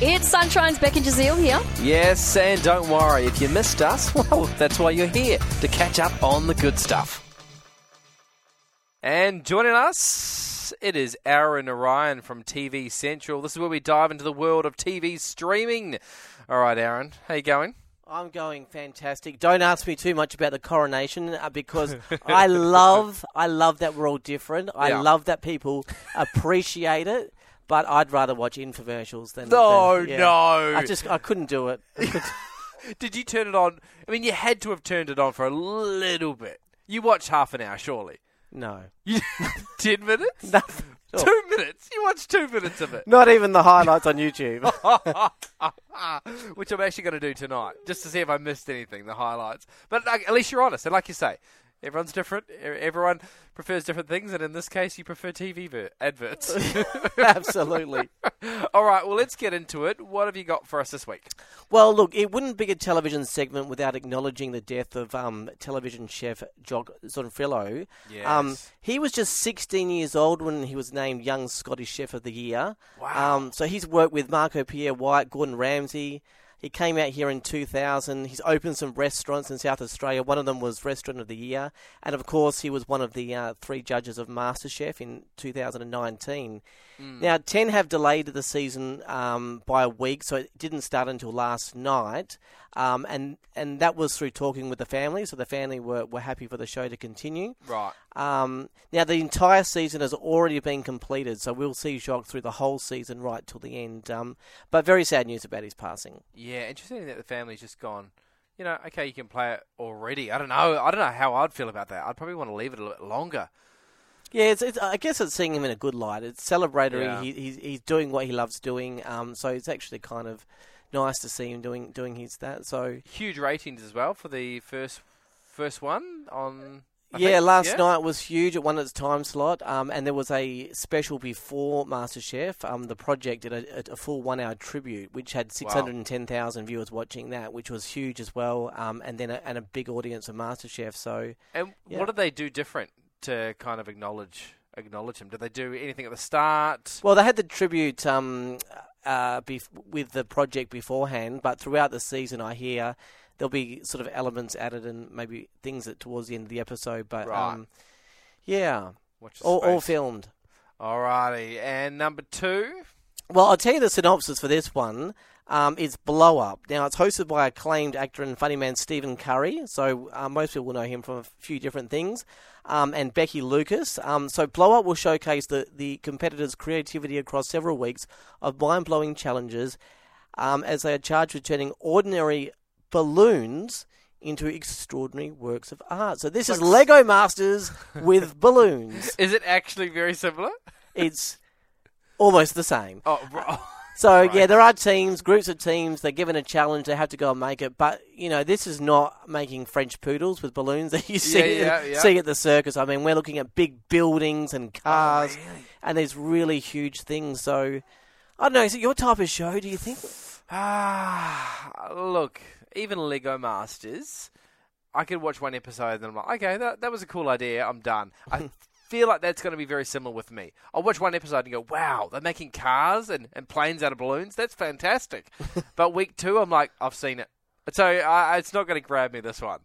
It's Sunshine's Becky Jazeel here. Yes, and don't worry, if you missed us, well, that's why you're here, to catch up on the good stuff. And joining us, it is Aaron Ryan from TV Central. This is where we dive into the world of TV streaming. All right, Aaron, how you going? I'm going fantastic. Don't ask me too much about the coronation uh, because I love, I love that we're all different. I Yeah. love that people appreciate it. But I'd rather watch infomercials than. No, than- yeah. no. I just, I couldn't do it. Did you turn it on? I mean, you had to have turned it on for a little bit. You watched half an hour, surely. no, You, Ten minutes? nothing. Two minutes? You watched two minutes of it. Not even the highlights on YouTube. Which I'm actually going to do tonight, just to see if I missed anything, the highlights. But like, at least you're honest, and like you say, everyone's different. Everyone prefers different things, and in this case, you prefer TV ver- adverts. Absolutely. All right, well, let's get into it. What have you got for us this week? Well, look, it wouldn't be a television segment without acknowledging the death of um, television chef Jock Zonfrillo. Um, he was just 16 years old when he was named Young Scottish Chef of the Year. Wow. Um, so he's worked with Marco Pierre White, Gordon Ramsay. He came out here in 2000. He's opened some restaurants in South Australia. One of them was Restaurant of the Year. And of course, he was one of the uh, three judges of MasterChef in 2019. Now, 10 have delayed the season um, by a week, so it didn't start until last night. Um, and, and that was through talking with the family, so the family were, were happy for the show to continue. Right. Um, now, the entire season has already been completed, so we'll see Jock through the whole season right till the end. Um, but very sad news about his passing. Yeah, interesting that the family's just gone. You know, okay, you can play it already. I don't know. I don't know how I'd feel about that. I'd probably want to leave it a little bit longer. Yeah, it's, it's, I guess it's seeing him in a good light. It's celebratory. Yeah. He, he's, he's doing what he loves doing, um, so it's actually kind of nice to see him doing doing his that. So Huge ratings as well for the first first one on. I yeah, think, last yeah? night was huge. It won its time slot, um, and there was a special before MasterChef. Um, the project did a, a full one-hour tribute, which had six hundred and ten thousand viewers watching that, which was huge as well. Um, and then a, and a big audience of MasterChef. So And Yeah. what did they do different to kind of acknowledge acknowledge him? Did they do anything at the start? Well, they had the tribute um, uh, bef- with the project beforehand, but throughout the season, I hear there'll be sort of elements added and maybe things that towards the end of the episode. But Right. um, yeah, Watch all, all filmed. Alrighty, and number two. Well, I'll tell you the synopsis for this one. Um, it's Blow Up. Now, it's hosted by acclaimed actor and funny man Stephen Curry. So, uh, most people will know him from a few different things. Um, and Becky Lucas. Um, so, Blow Up will showcase the, the competitors' creativity across several weeks of mind blowing challenges um, as they are charged with turning ordinary balloons into extraordinary works of art. So, this is Lego Masters with balloons. Is it actually very similar? It's almost the same. Oh, r- So Right. yeah, there are teams, groups of teams. They're given a challenge. They have to go and make it. But you know, this is not making French poodles with balloons that you see Yeah, yeah, yeah. see at the circus. I mean, we're looking at big buildings and cars, Oh, really? and these really huge things. So I don't know. Is it your type of show? Do you think? Ah, look, even Lego Masters, I could watch one episode and I'm like, okay, that, that was a cool idea. I'm done. I feel like that's going to be very similar with me. I'll watch one episode and go, wow, they're making cars and, and planes out of balloons. That's fantastic. but week two, I'm like, I've seen it. So I, it's not going to grab me this one.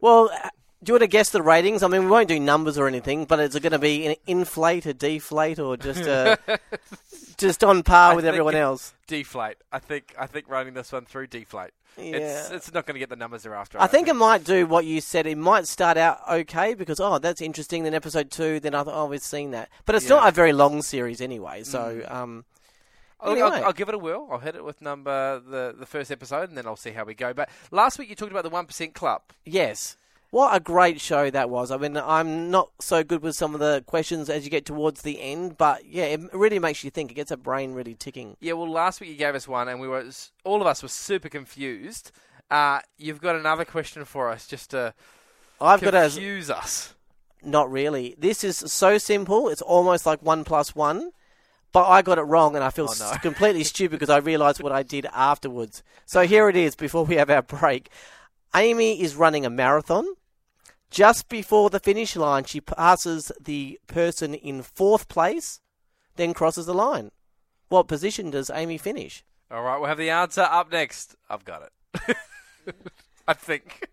Well, uh, do you want to guess the ratings? I mean, we won't do numbers or anything, but is it going to be an inflate, a deflate, or just uh, just on par with everyone else? Deflate. I think I think running this one through deflate. It's Yeah. it's not going to get the numbers they're after. I think it might do what you said. It might start out okay because oh that's interesting. Then episode two, then I thought oh we've seen that, but it's Yeah. not a very long series anyway. So um, I'll, Anyway. I'll, I'll give it a whirl. I'll hit it with number the, the first episode, and then I'll see how we go. But last week you talked about the one percent club. yes, what a great show that was. I mean I'm not so good with some of the questions as you get towards the end, but yeah, it really makes you think. It gets a brain really ticking. Yeah, well, last week you gave us one, and we were all of us were super confused. Uh, you've got another question for us, just to I've got a confuse us. not really. This is so simple. It's almost like one plus one. But I got it wrong, and I feel Oh, no. completely stupid because I realised what I did afterwards. So here it is before we have our break. Amy is running a marathon. Just before the finish line, she passes the person in fourth place, then crosses the line. What position does Amy finish? All right, we'll have the answer up next. I've got it. I think.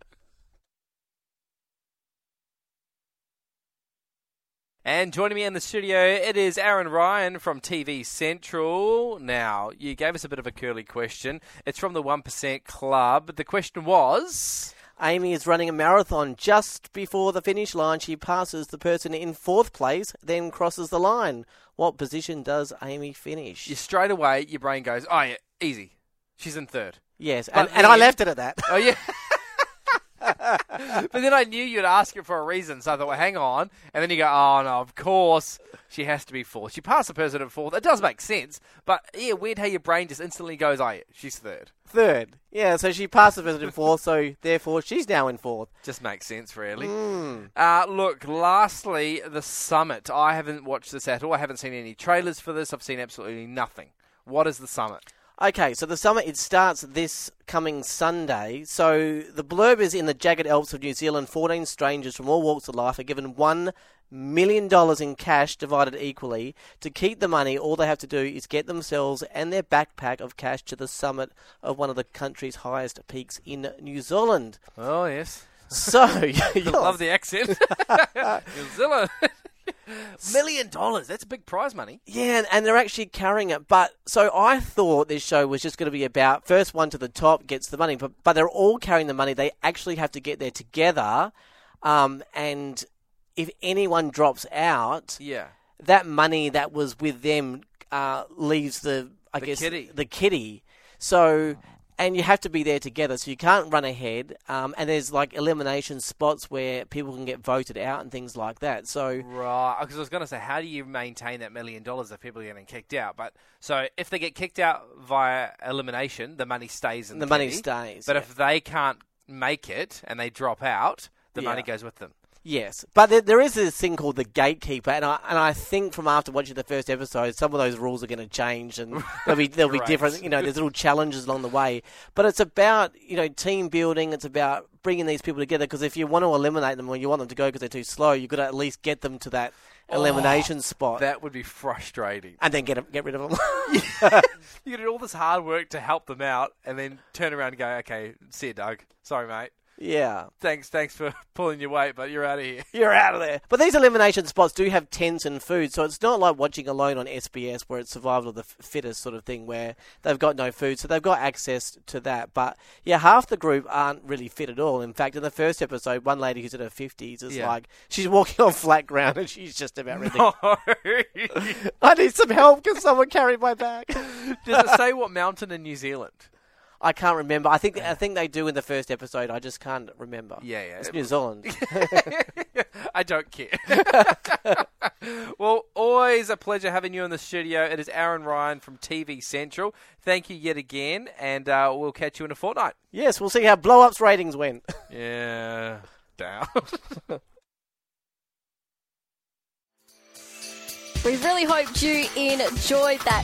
And joining me in the studio, it is Aaron Ryan from TV Central. Now, you gave us a bit of a curly question. It's from the 1% Club. The question was. Amy is running a marathon just before the finish line. She passes the person in fourth place, then crosses the line. What position does Amy finish? You straight away, your brain goes, oh, yeah, easy. She's in third. Yes, But and, and I left it at that. Oh, yeah. but then I knew you'd ask it for a reason, so I thought, well, hang on. And then you go, oh, no, of course, she has to be fourth. She passed the person at fourth. It does make sense. But, yeah, weird how your brain just instantly goes, oh, yeah, she's third. Third. Yeah, so she passed the person in fourth, so therefore she's now in fourth. Just makes sense, really. Hmm. Uh, look, lastly, the summit. I haven't watched this at all. I haven't seen any trailers for this. I've seen absolutely nothing. What is the summit? Okay, so the summit it starts this coming Sunday. So the blurb is in the jagged Alps of New Zealand. Fourteen strangers from all walks of life are given one million dollars in cash divided equally. To keep the money, all they have to do is get themselves and their backpack of cash to the summit of one of the country's highest peaks in New Zealand. Oh, yes. So love the accent. New Zealand. Million dollars. That's big prize money. Yeah, and- and they're actually carrying it. But so I thought this show was just going to be about first one to the top gets the money, but but they're all carrying the money. They actually have to get there together, um, and if anyone drops out, Yeah. that money that was with them uh, leaves the I The guess kitty. the kitty. So. And you have to be there together, so you can't run ahead. Um, and there's like elimination spots where people can get voted out and things like that. So Right. Because I was going to say, how do you maintain that million dollars if people are getting kicked out? But so if they get kicked out via elimination, the money stays in the the, money stays. But yeah. if they can't make it and they drop out, the money goes with them. Yes, but there, there is this thing called the gatekeeper, and I and I think from after watching the first episode, some of those rules are going to change, and they'll be they'll be Right. different. You know, there's little challenges along the way, but it's about you know team building. It's about bringing these people together because if you want to eliminate them or you want them to go because they're too slow, you've got to at least get them to that oh, elimination spot, That would be frustrating. and then get get rid of them. You did all this hard work to help them out, and then turn around and go, "Okay, see you, Doug. Sorry, mate. Yeah. Thanks, thanks for pulling your weight, but you're out of here." You're out of there. But these elimination spots do have tents and food, so it's not like watching Alone on SBS where it's survival of the fittest sort of thing where they've got no food, so they've got access to that. But yeah, half the group aren't really fit at all. In fact, in the first episode, one lady who's in her 50s is Yeah. like, she's walking on flat ground and she's just about ready. No. I need some help. Can someone carry my bag? Does it say what mountain in New Zealand? I can't remember. I think I think they do in the first episode. I just can't remember. Yeah, yeah. It's New Zealand. I don't care. well, always a pleasure having you in the studio. It is Aaron Ryan from TV Central. Thank you yet again, and uh, we'll catch you in a fortnight. yes, we'll see how blow ups ratings went. Yeah, down. We really hoped you enjoyed that